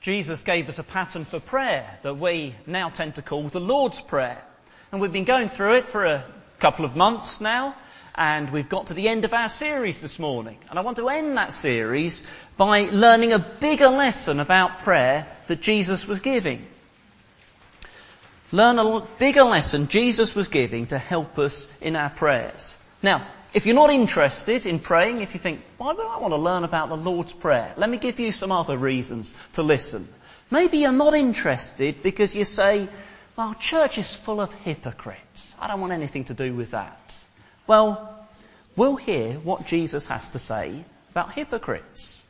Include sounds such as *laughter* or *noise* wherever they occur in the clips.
Jesus gave us a pattern for prayer that we now tend to call the Lord's Prayer. And we've been going through it for a couple of months now, and we've got to the end of our series this morning. And I want to end that series by learning a bigger lesson about prayer that Jesus was giving. Learn a bigger lesson Jesus was giving to help us in our prayers. Now, if you're not interested in praying, if you think, why would I want to learn about the Lord's Prayer? Let me give you some other reasons to listen. Maybe you're not interested because you say, well, church is full of hypocrites. I don't want anything to do with that. Well, we'll hear what Jesus has to say about hypocrites.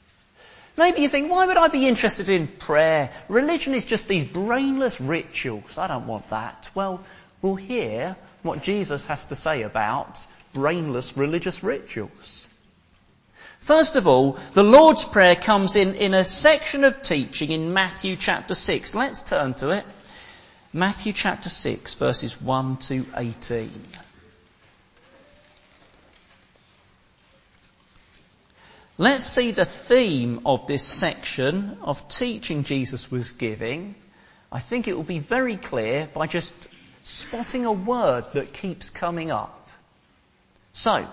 Maybe you think, why would I be interested in prayer? Religion is just these brainless rituals. I don't want that. Well, we'll hear what Jesus has to say about brainless religious rituals. First of all, the Lord's Prayer comes in, in a section of teaching in Matthew chapter 6. Let's turn to it. Matthew chapter 6 verses 1 to 18. Let's see the theme of this section of teaching Jesus was giving. I think it will be very clear by just spotting a word that keeps coming up. So,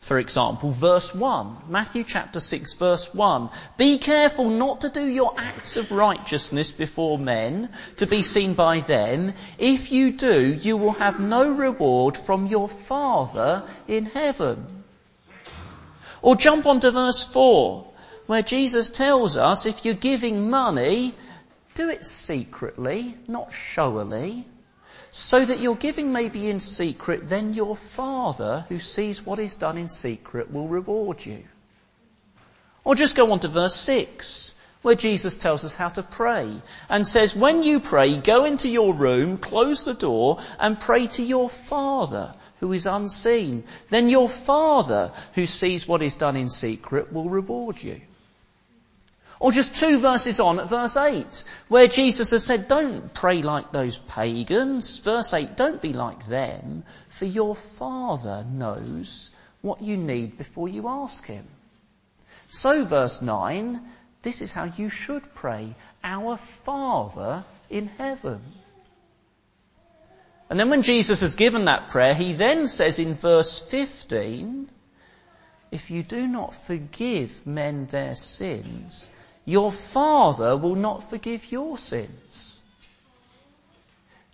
for example, verse 1, Matthew chapter 6 verse 1. Be careful not to do your acts of righteousness before men to be seen by them. If you do, you will have no reward from your Father in heaven. Or jump on to verse 4, where Jesus tells us if you're giving money, do it secretly, not showily so that your giving may be in secret, then your Father, who sees what is done in secret, will reward you. Or just go on to verse 6, where Jesus tells us how to pray, and says, when you pray, go into your room, close the door, and pray to your Father, who is unseen. Then your Father, who sees what is done in secret, will reward you. Or just two verses on at verse 8, where Jesus has said, don't pray like those pagans. Verse 8, don't be like them, for your Father knows what you need before you ask Him. So verse 9, this is how you should pray, our Father in heaven. And then when Jesus has given that prayer, he then says in verse 15, if you do not forgive men their sins, your Father will not forgive your sins.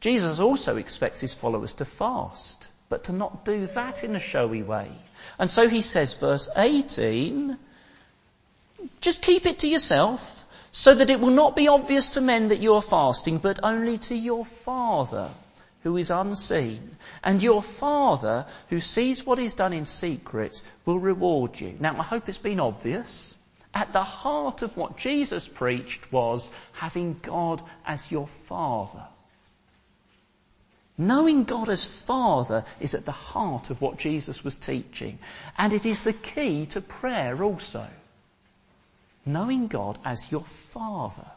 Jesus also expects his followers to fast, but to not do that in a showy way. And so he says, verse 18, just keep it to yourself, so that it will not be obvious to men that you are fasting, but only to your Father who is unseen. And your Father who sees what is done in secret will reward you. Now I hope it's been obvious. At the heart of what Jesus preached was having God as your Father. Knowing God as Father is at the heart of what Jesus was teaching. And it is the key to prayer also. Knowing God as your Father.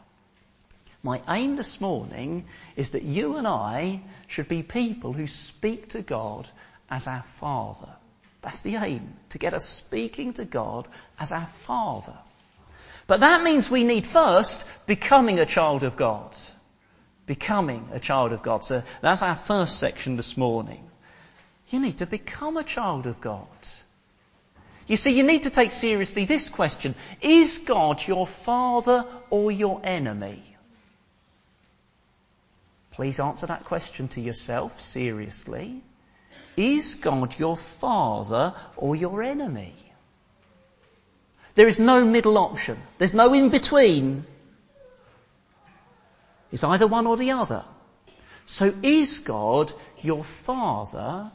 My aim this morning is that you and I should be people who speak to God as our Father. That's the aim, to get us speaking to God as our Father. But that means we need first becoming a child of God. Becoming a child of God. So that's our first section this morning. You need to become a child of God. You see, you need to take seriously this question. Is God your father or your enemy? Please answer that question to yourself seriously. Is God your father or your enemy? There is no middle option. There's no in between. It's either one or the other. So is God your father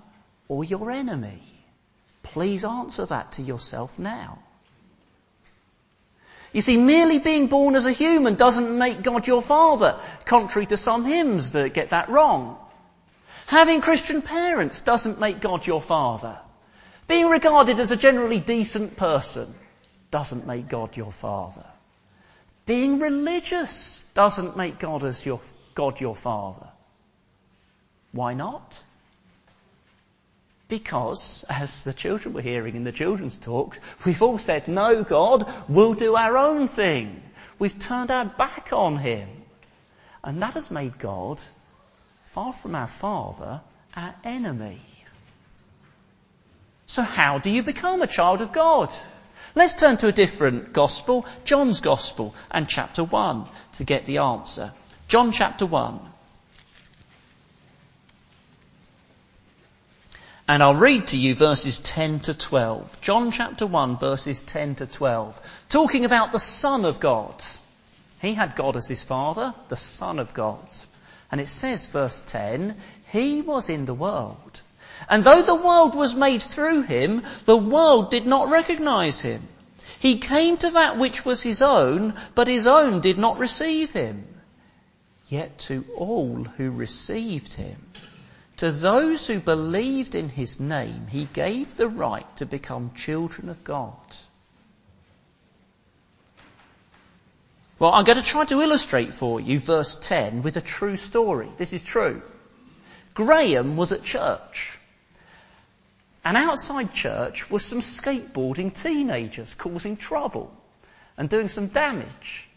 or your enemy? Please answer that to yourself now. You see, merely being born as a human doesn't make God your father, contrary to some hymns that get that wrong. Having Christian parents doesn't make God your father. Being regarded as a generally decent person doesn't make God your father. Being religious doesn't make God as your, God your father. Why not? Because, as the children were hearing in the children's talks, we've all said, no God, we'll do our own thing. we've turned our back on him. And that has made God, far from our Father, our enemy. So how do you become a child of God? Let's turn to a different gospel, John's gospel and chapter 1 to get the answer. John chapter 1. And I'll read to you verses 10 to 12. John chapter 1 verses 10 to 12. Talking about the Son of God. He had God as his Father, the Son of God. And it says, verse 10, He was in the world. And though the world was made through him, the world did not recognize him. He came to that which was his own, but his own did not receive him. Yet to all who received him, to those who believed in his name, he gave the right to become children of God. Well, I'm going to try to illustrate for you verse 10 with a true story. This is true. Graham was at church. And outside church were some skateboarding teenagers causing trouble and doing some damage.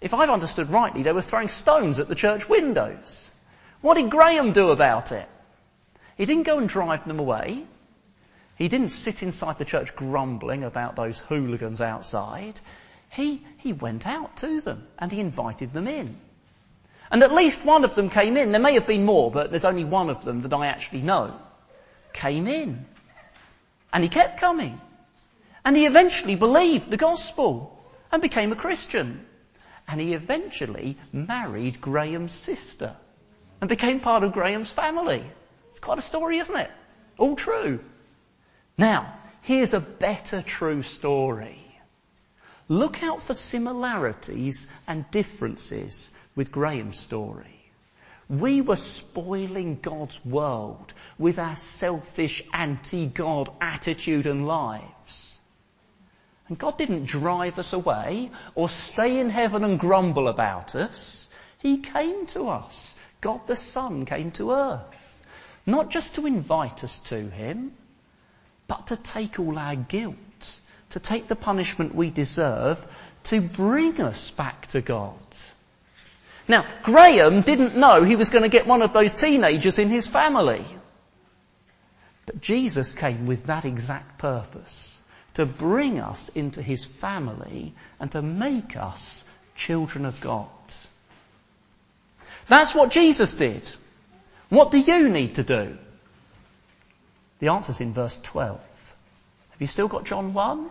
If I've understood rightly, they were throwing stones at the church windows. What did Graham do about it? He didn't go and drive them away. He didn't sit inside the church grumbling about those hooligans outside. He, he went out to them and he invited them in. And at least one of them came in. There may have been more, but there's only one of them that I actually know. Came in. And he kept coming. And he eventually believed the gospel and became a Christian. And he eventually married Graham's sister and became part of Graham's family. It's quite a story, isn't it? All true. Now, here's a better true story. Look out for similarities and differences with Graham's story. We were spoiling God's world with our selfish anti-God attitude and lives. And God didn't drive us away or stay in heaven and grumble about us. He came to us God the Son came to earth, not just to invite us to Him, but to take all our guilt, to take the punishment we deserve, to bring us back to God. Now, Graham didn't know he was going to get one of those teenagers in his family. But Jesus came with that exact purpose to bring us into his family and to make us children of God. That's what Jesus did. What do you need to do? The answer's in verse 12. Have you still got John 1?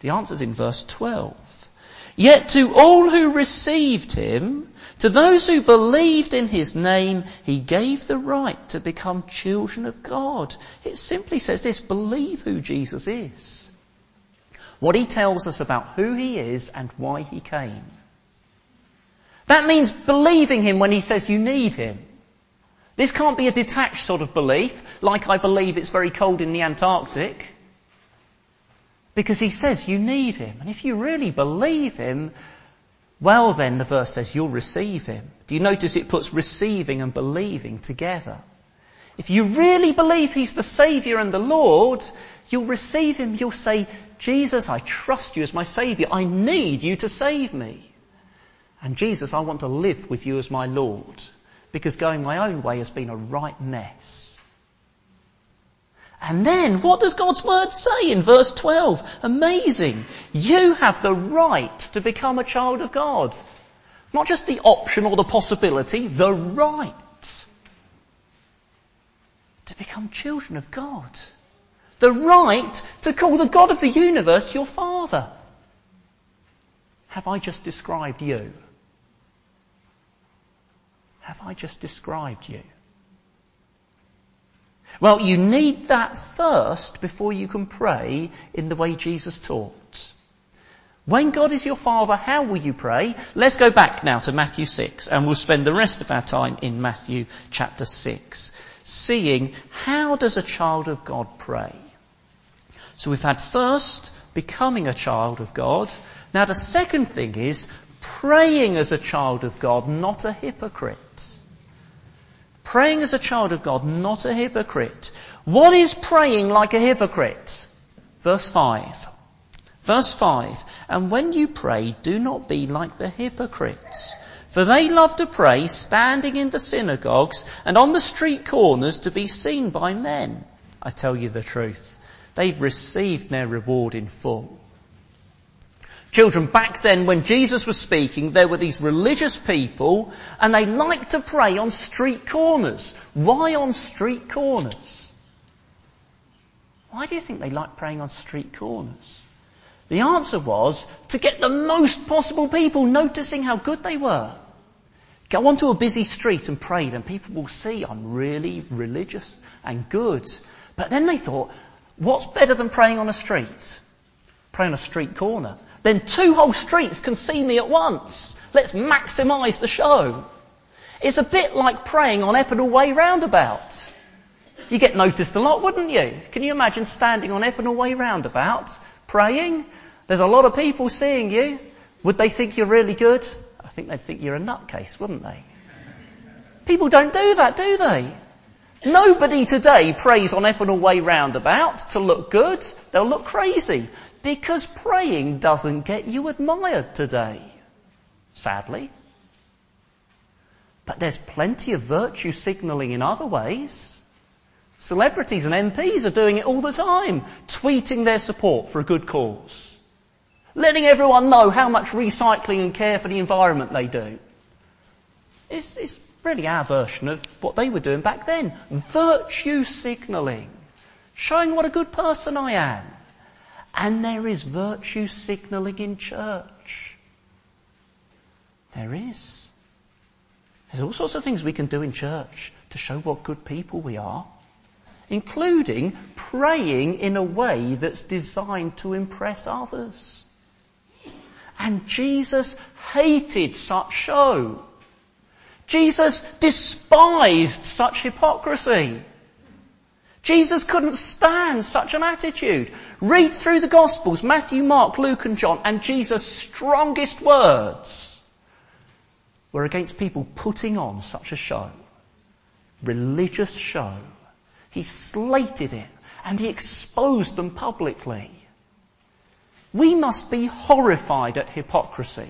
The answer's in verse 12. Yet to all who received him, to those who believed in his name, he gave the right to become children of God. It simply says this, believe who Jesus is. What he tells us about who he is and why he came. That means believing him when he says you need him. This can't be a detached sort of belief, like I believe it's very cold in the Antarctic. Because he says you need him. And if you really believe him, well then, the verse says you'll receive him. Do you notice it puts receiving and believing together? If you really believe he's the Saviour and the Lord, you'll receive him. You'll say, Jesus, I trust you as my Saviour. I need you to save me. And Jesus, I want to live with you as my Lord because going my own way has been a right mess. And then, what does God's word say in verse 12? Amazing. You have the right to become a child of God. Not just the option or the possibility, the right to become children of God. The right to call the God of the universe your Father. Have I just described you? have I just described you? Well, you need that first before you can pray in the way Jesus taught. When God is your Father, how will you pray? Let's go back now to Matthew 6 and we'll spend the rest of our time in Matthew chapter 6, seeing how does a child of God pray? So we've had first becoming a child of God. Now the second thing is praying as a child of God, not a hypocrite. Praying as a child of God, not a hypocrite. What is praying like a hypocrite? Verse 5. Verse 5. And when you pray, do not be like the hypocrites. For they love to pray standing in the synagogues and on the street corners to be seen by men. I tell you the truth. They've received their reward in full. Children, back then when Jesus was speaking, there were these religious people and they liked to pray on street corners. Why on street corners? Why do you think they liked praying on street corners? The answer was to get the most possible people noticing how good they were. Go onto a busy street and pray, and people will see I'm really religious and good. But then they thought, what's better than praying on a street? Pray on a street corner. Then two whole streets can see me at once. Let's maximise the show. It's a bit like praying on Epinal Way roundabout. You get noticed a lot, wouldn't you? Can you imagine standing on Epinal Way roundabout, praying? There's a lot of people seeing you. Would they think you're really good? I think they'd think you're a nutcase, wouldn't they? People don't do that, do they? Nobody today prays on Epinal Way roundabout to look good. They'll look crazy. Because praying doesn't get you admired today. Sadly. But there's plenty of virtue signalling in other ways. Celebrities and MPs are doing it all the time, tweeting their support for a good cause. Letting everyone know how much recycling and care for the environment they do. It's, it's really our version of what they were doing back then. Virtue signalling. Showing what a good person I am. And there is virtue signalling in church. There is. There's all sorts of things we can do in church to show what good people we are including praying in a way that's designed to impress others. And Jesus hated such show. Jesus despised such hypocrisy. Jesus couldn't stand such an attitude. Read through the Gospels, Matthew, Mark, Luke and John, and Jesus' strongest words were against people putting on such a show. Religious show. He slated it and he exposed them publicly. We must be horrified at hypocrisy.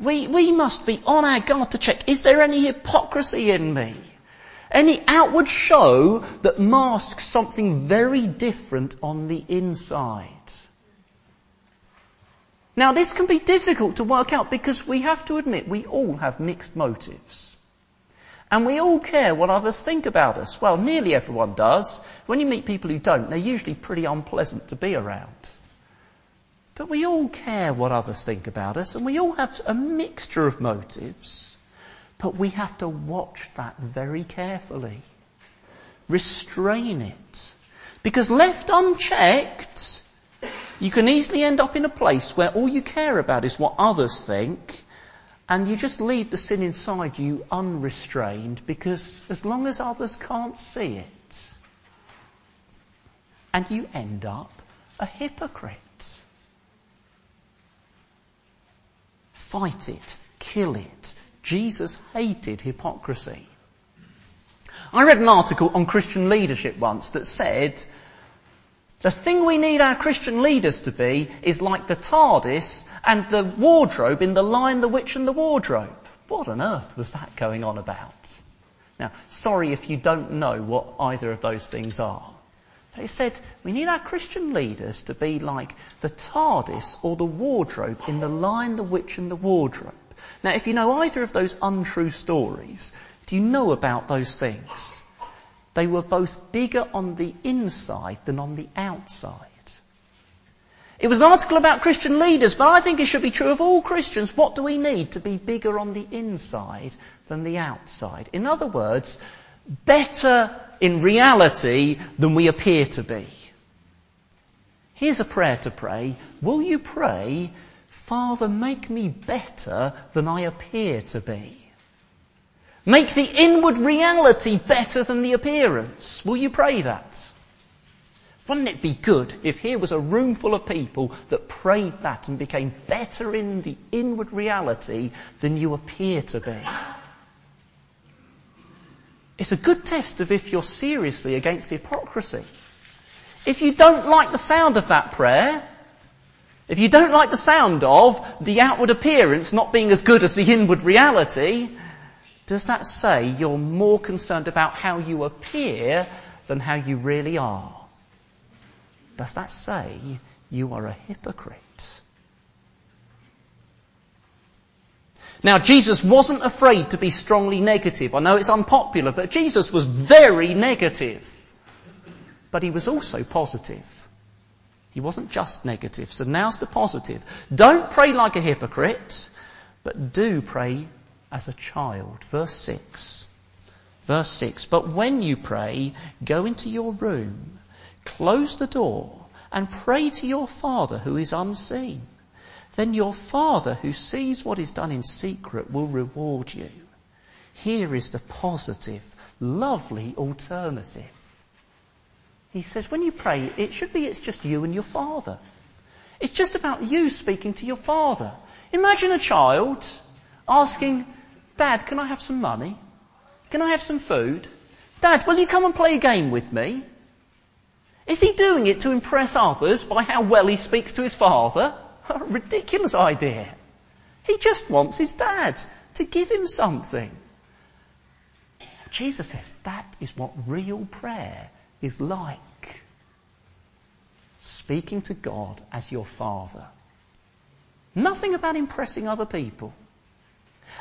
We, we must be on our guard to check, is there any hypocrisy in me? Any outward show that masks something very different on the inside? Now this can be difficult to work out because we have to admit we all have mixed motives. And we all care what others think about us. Well, nearly everyone does. When you meet people who don't, they're usually pretty unpleasant to be around. But we all care what others think about us, and we all have a mixture of motives. But we have to watch that very carefully. Restrain it. Because left unchecked, you can easily end up in a place where all you care about is what others think, and you just leave the sin inside you unrestrained because as long as others can't see it, and you end up a hypocrite. Fight it, kill it. Jesus hated hypocrisy. I read an article on Christian leadership once that said the thing we need our Christian leaders to be is like the TARDIS and the wardrobe in The Lion, the Witch and the Wardrobe. What on earth was that going on about? Now, sorry if you don't know what either of those things are. They said we need our Christian leaders to be like the TARDIS or the wardrobe in The Lion, the Witch and the Wardrobe. Now, if you know either of those untrue stories, do you know about those things? They were both bigger on the inside than on the outside. It was an article about Christian leaders, but I think it should be true of all Christians. What do we need to be bigger on the inside than the outside? In other words, better in reality than we appear to be. Here's a prayer to pray. Will you pray, Father, make me better than I appear to be? Make the inward reality better than the appearance. Will you pray that? Wouldn't it be good if here was a room full of people that prayed that and became better in the inward reality than you appear to be? It's a good test of if you're seriously against hypocrisy. If you don't like the sound of that prayer, if you don't like the sound of the outward appearance not being as good as the inward reality, does that say you're more concerned about how you appear than how you really are? Does that say you are a hypocrite? Now, Jesus wasn't afraid to be strongly negative. I know it's unpopular, but Jesus was very negative. But he was also positive. He wasn't just negative. So now's the positive. Don't pray like a hypocrite, but do pray as a child. Verse 6. Verse 6. But when you pray, go into your room, close the door, and pray to your Father who is unseen. Then your Father who sees what is done in secret will reward you. Here is the positive, lovely alternative. He says, when you pray, it should be it's just you and your father. It's just about you speaking to your father. Imagine a child asking, Dad, can I have some money? Can I have some food? Dad, will you come and play a game with me? Is he doing it to impress others by how well he speaks to his father? *laughs* A ridiculous idea. He just wants his dad to give him something. Jesus says that is what real prayer is like speaking to God as your Father. Nothing about impressing other people.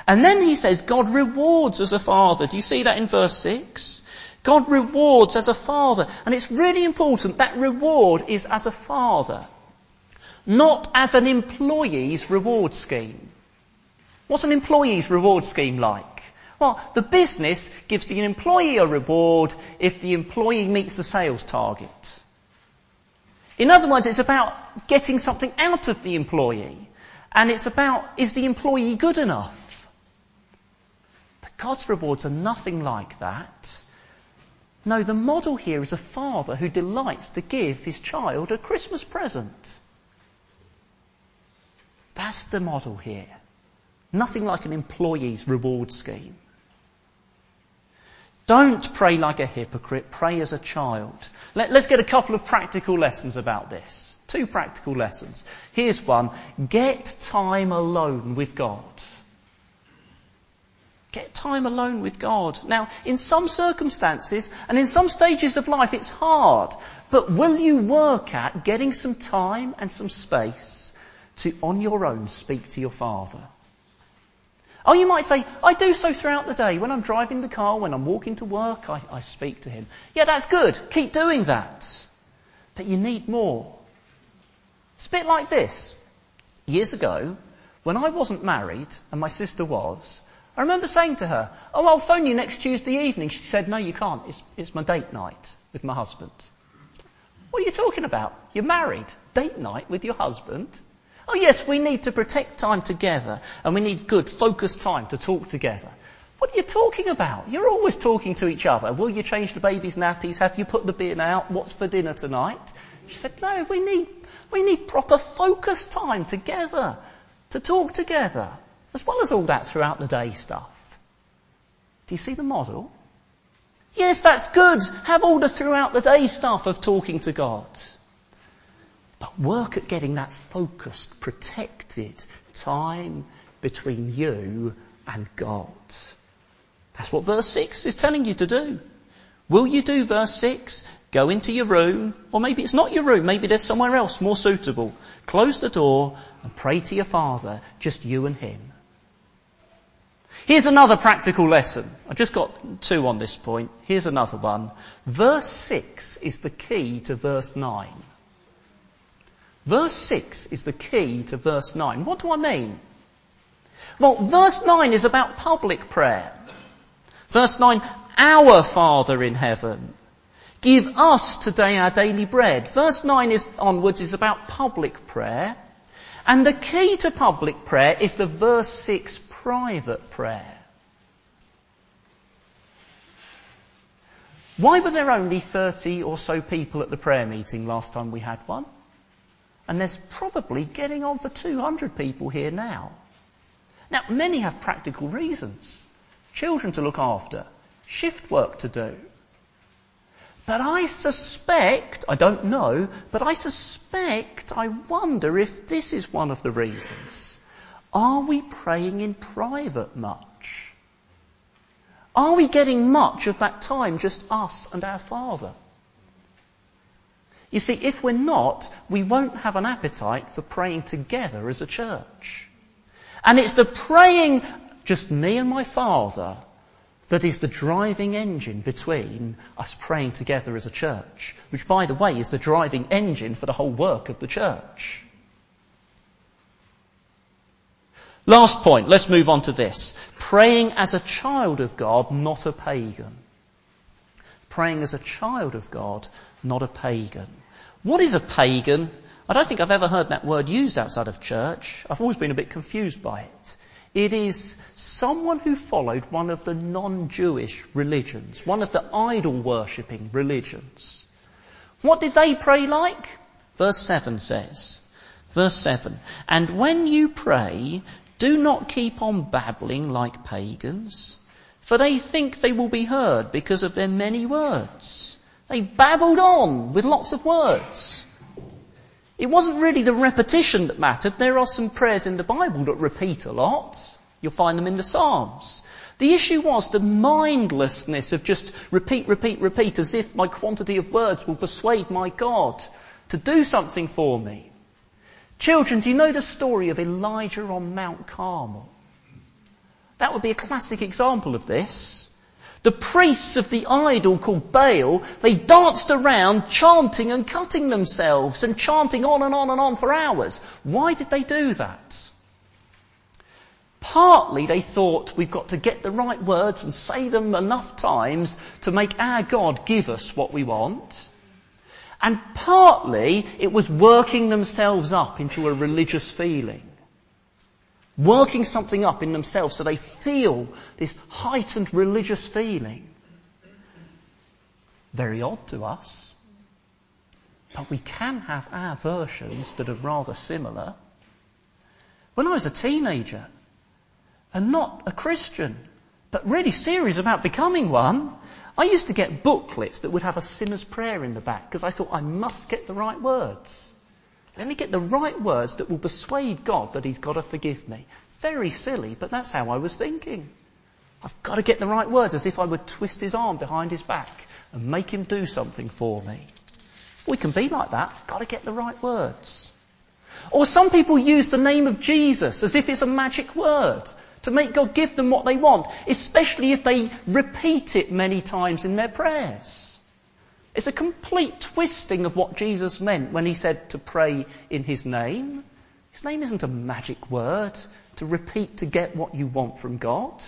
And then he says God rewards as a father. Do you see that in verse 6? God rewards as a father. And it's really important that reward is as a father. Not as an employee's reward scheme. What's an employee's reward scheme like? Well, the business gives the employee a reward if the employee meets the sales target. In other words, it's about getting something out of the employee. And it's about, is the employee good enough? But God's rewards are nothing like that. No, the model here is a father who delights to give his child a Christmas present. That's the model here. Nothing like an employee's reward scheme. Don't pray like a hypocrite, pray as a child. Let, us get a couple of practical lessons about this. Two practical lessons. Here's one. Get time alone with God. Get time alone with God. Now, in some circumstances and in some stages of life it's hard, but will you work at getting some time and some space to on your own speak to your Father? Oh, you might say, I do so throughout the day. When I'm driving the car, when I'm walking to work, I, I speak to him. Yeah, that's good. Keep doing that. But you need more. It's a bit like this. Years ago, when I wasn't married and my sister was, I remember saying to her, Oh, I'll phone you next Tuesday evening. She said, No, you can't. It's, it's my date night with my husband. What are you talking about? You're married. Date night with your husband? Oh yes, we need to protect time together and we need good focused time to talk together. What are you talking about? You're always talking to each other. Will you change the baby's nappies? Have you put the bin out? What's for dinner tonight? She said, no, we need, we need proper focused time together to talk together, as well as all that throughout the day stuff. Do you see the model? Yes, that's good. Have all the throughout the day stuff of talking to God. But work at getting that focused, protected time between you and God. That's what verse 6 is telling you to do. Will you do verse 6? Go into your room, or maybe it's not your room, maybe there's somewhere else more suitable. Close the door and pray to your Father, just you and Him. Here's another practical lesson. I just got two on this point. Here's another one. Verse 6 is the key to verse 9. Verse 6 is the key to verse 9. What do I mean? Well, verse 9 is about public prayer. Verse 9, our Father in heaven, give us today our daily bread. Verse 9 is onwards is about public prayer. And the key to public prayer is the verse 6 private prayer. Why were there only 30 or so people at the prayer meeting last time we had one? And there's probably getting on for 200 people here now. Now, many have practical reasons. Children to look after, shift work to do. But I suspect, I don't know, but I suspect, I wonder if this is one of the reasons. Are we praying in private much? Are we getting much of that time just us and our Father? You see, if we're not, we won't have an appetite for praying together as a church. And it's the praying, just me and my Father, that is the driving engine between us praying together as a church, which by the way is the driving engine for the whole work of the church. Last point, let's move on to this. Praying as a child of God, not a pagan. Praying as a child of God, not a pagan. What is a pagan? I don't think I've ever heard that word used outside of church. I've always been a bit confused by it. It is someone who followed one of the non-Jewish religions, one of the idol worshipping religions. What did they pray like? Verse 7 says, verse 7, and when you pray, do not keep on babbling like pagans, for they think they will be heard because of their many words. They babbled on with lots of words. It wasn't really the repetition that mattered. There are some prayers in the Bible that repeat a lot. You'll find them in the Psalms. The issue was the mindlessness of just repeat, repeat, repeat as if my quantity of words will persuade my God to do something for me. Children, do you know the story of Elijah on Mount Carmel? That would be a classic example of this. The priests of the idol called Baal, they danced around chanting and cutting themselves and chanting on and on and on for hours. Why did they do that? Partly they thought we've got to get the right words and say them enough times to make our God give us what we want. And partly it was working themselves up into a religious feeling working something up in themselves so they feel this heightened religious feeling. Very odd to us. But we can have our versions that are rather similar. When I was a teenager, and not a Christian, but really serious about becoming one, I used to get booklets that would have a sinner's prayer in the back because I thought I must get the right words. Let me get the right words that will persuade God that He's got to forgive me. Very silly, but that's how I was thinking. I've got to get the right words as if I would twist his arm behind his back and make him do something for me. We can be like that. I've got to get the right words. Or some people use the name of Jesus as if it's a magic word to make God give them what they want, especially if they repeat it many times in their prayers. It's a complete twisting of what Jesus meant when he said to pray in his name. His name isn't a magic word to repeat to get what you want from God.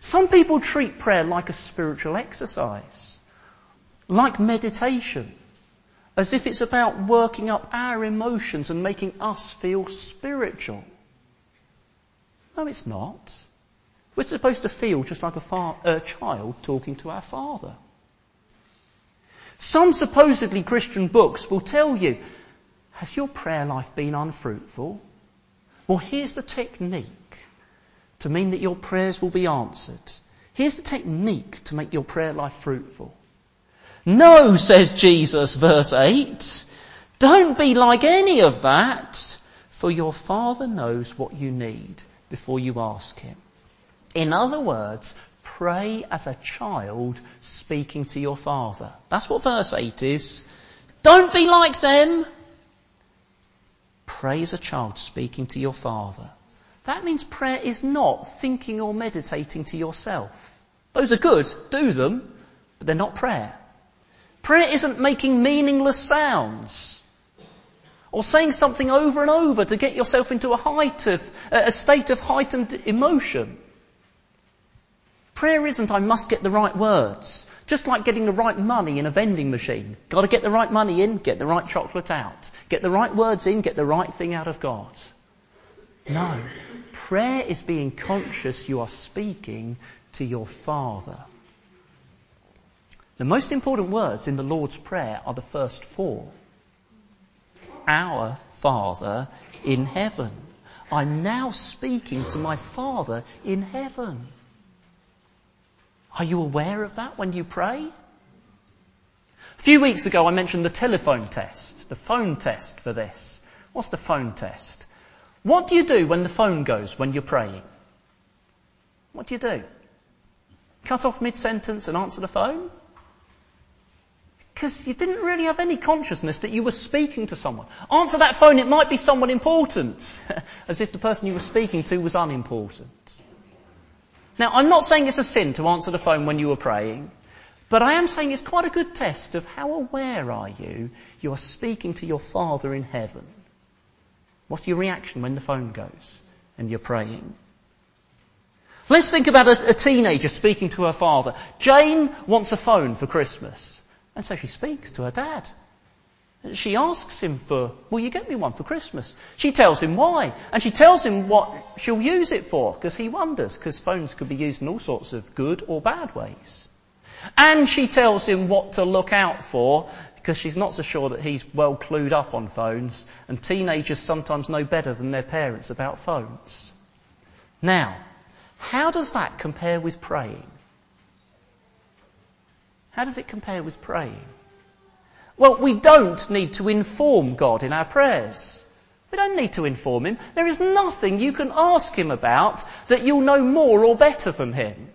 Some people treat prayer like a spiritual exercise, like meditation, as if it's about working up our emotions and making us feel spiritual. No, it's not. We're supposed to feel just like a, far, child talking to our father. Some supposedly Christian books will tell you, has your prayer life been unfruitful? Well, here's the technique to mean that your prayers will be answered. Here's the technique to make your prayer life fruitful. No, says Jesus, verse 8. Don't be like any of that, for your Father knows what you need before you ask Him. In other words, Pray as a child speaking to your father. That's what verse 8 is. Don't be like them. Pray as a child speaking to your father. That means prayer is not thinking or meditating to yourself. Those are good, do them, but they're not prayer. Prayer isn't making meaningless sounds or saying something over and over to get yourself into a height of, uh, a state of heightened emotion. Prayer isn't I must get the right words. Just like getting the right money in a vending machine. Got to get the right money in, get the right chocolate out. Get the right words in, get the right thing out of God. No. Prayer is being conscious you are speaking to your Father. The most important words in the Lord's Prayer are the first four. Our Father in heaven. I'm now speaking to my Father in heaven. Are you aware of that when you pray? A few weeks ago I mentioned the telephone test, the phone test for this. What's the phone test? What do you do when the phone goes when you're praying? What do you do? Cut off mid-sentence and answer the phone? Because you didn't really have any consciousness that you were speaking to someone. Answer that phone, it might be someone important. *laughs* As if the person you were speaking to was unimportant. Now, I'm not saying it's a sin to answer the phone when you were praying, but I am saying it's quite a good test of how aware are you you are speaking to your Father in heaven. What's your reaction when the phone goes and you're praying? Let's think about a, a teenager speaking to her father. Jane wants a phone for Christmas. And so she speaks to her dad. She asks him for, will you get me one for Christmas? She tells him why. And she tells him what she'll use it for, because he wonders, because phones could be used in all sorts of good or bad ways. And she tells him what to look out for, because she's not so sure that he's well clued up on phones, and teenagers sometimes know better than their parents about phones. Now, how does that compare with praying? How does it compare with praying? Well, we don't need to inform God in our prayers. We don't need to inform Him. There is nothing you can ask Him about that you'll know more or better than Him.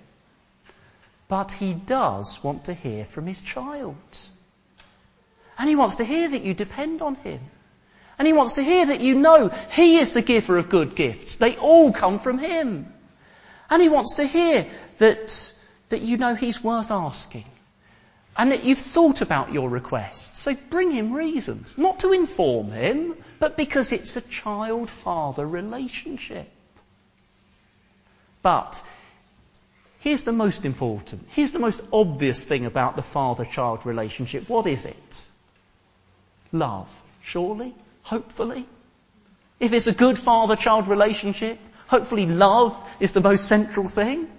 But He does want to hear from His child. And He wants to hear that you depend on Him. And He wants to hear that you know He is the giver of good gifts. They all come from Him. And He wants to hear that, that you know He's worth asking and that you've thought about your request. So bring him reasons, not to inform him, but because it's a child-father relationship. But here's the most important, here's the most obvious thing about the father-child relationship. What is it? Love, surely, hopefully. If it's a good father-child relationship, hopefully love is the most central thing.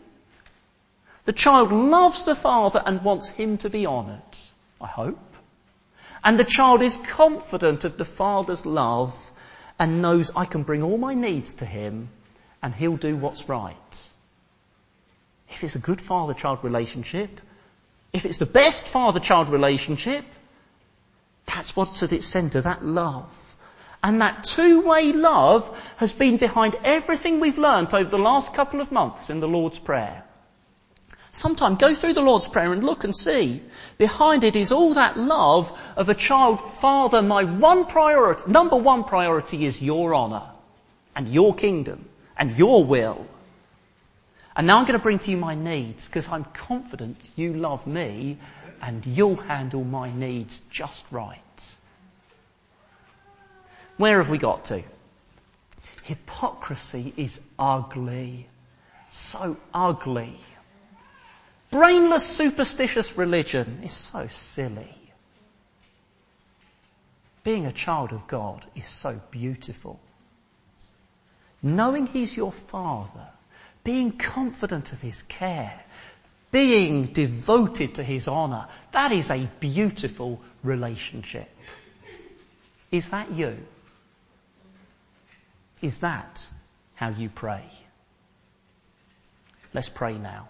The child loves the father and wants him to be honoured, I hope. And the child is confident of the father's love and knows I can bring all my needs to him and he'll do what's right. If it's a good father-child relationship, if it's the best father-child relationship, that's what's at its centre, that love. And that two-way love has been behind everything we've learnt over the last couple of months in the Lord's Prayer. Sometime go through the Lord's Prayer and look and see. Behind it is all that love of a child, Father, my one priority, number one priority is your honour and your kingdom and your will. And now I'm going to bring to you my needs because I'm confident you love me and you'll handle my needs just right. Where have we got to? Hypocrisy is ugly. So ugly. Brainless, superstitious religion is so silly. Being a child of God is so beautiful. Knowing He's your Father, being confident of His care, being devoted to His honour, that is a beautiful relationship. Is that you? Is that how you pray? Let's pray now.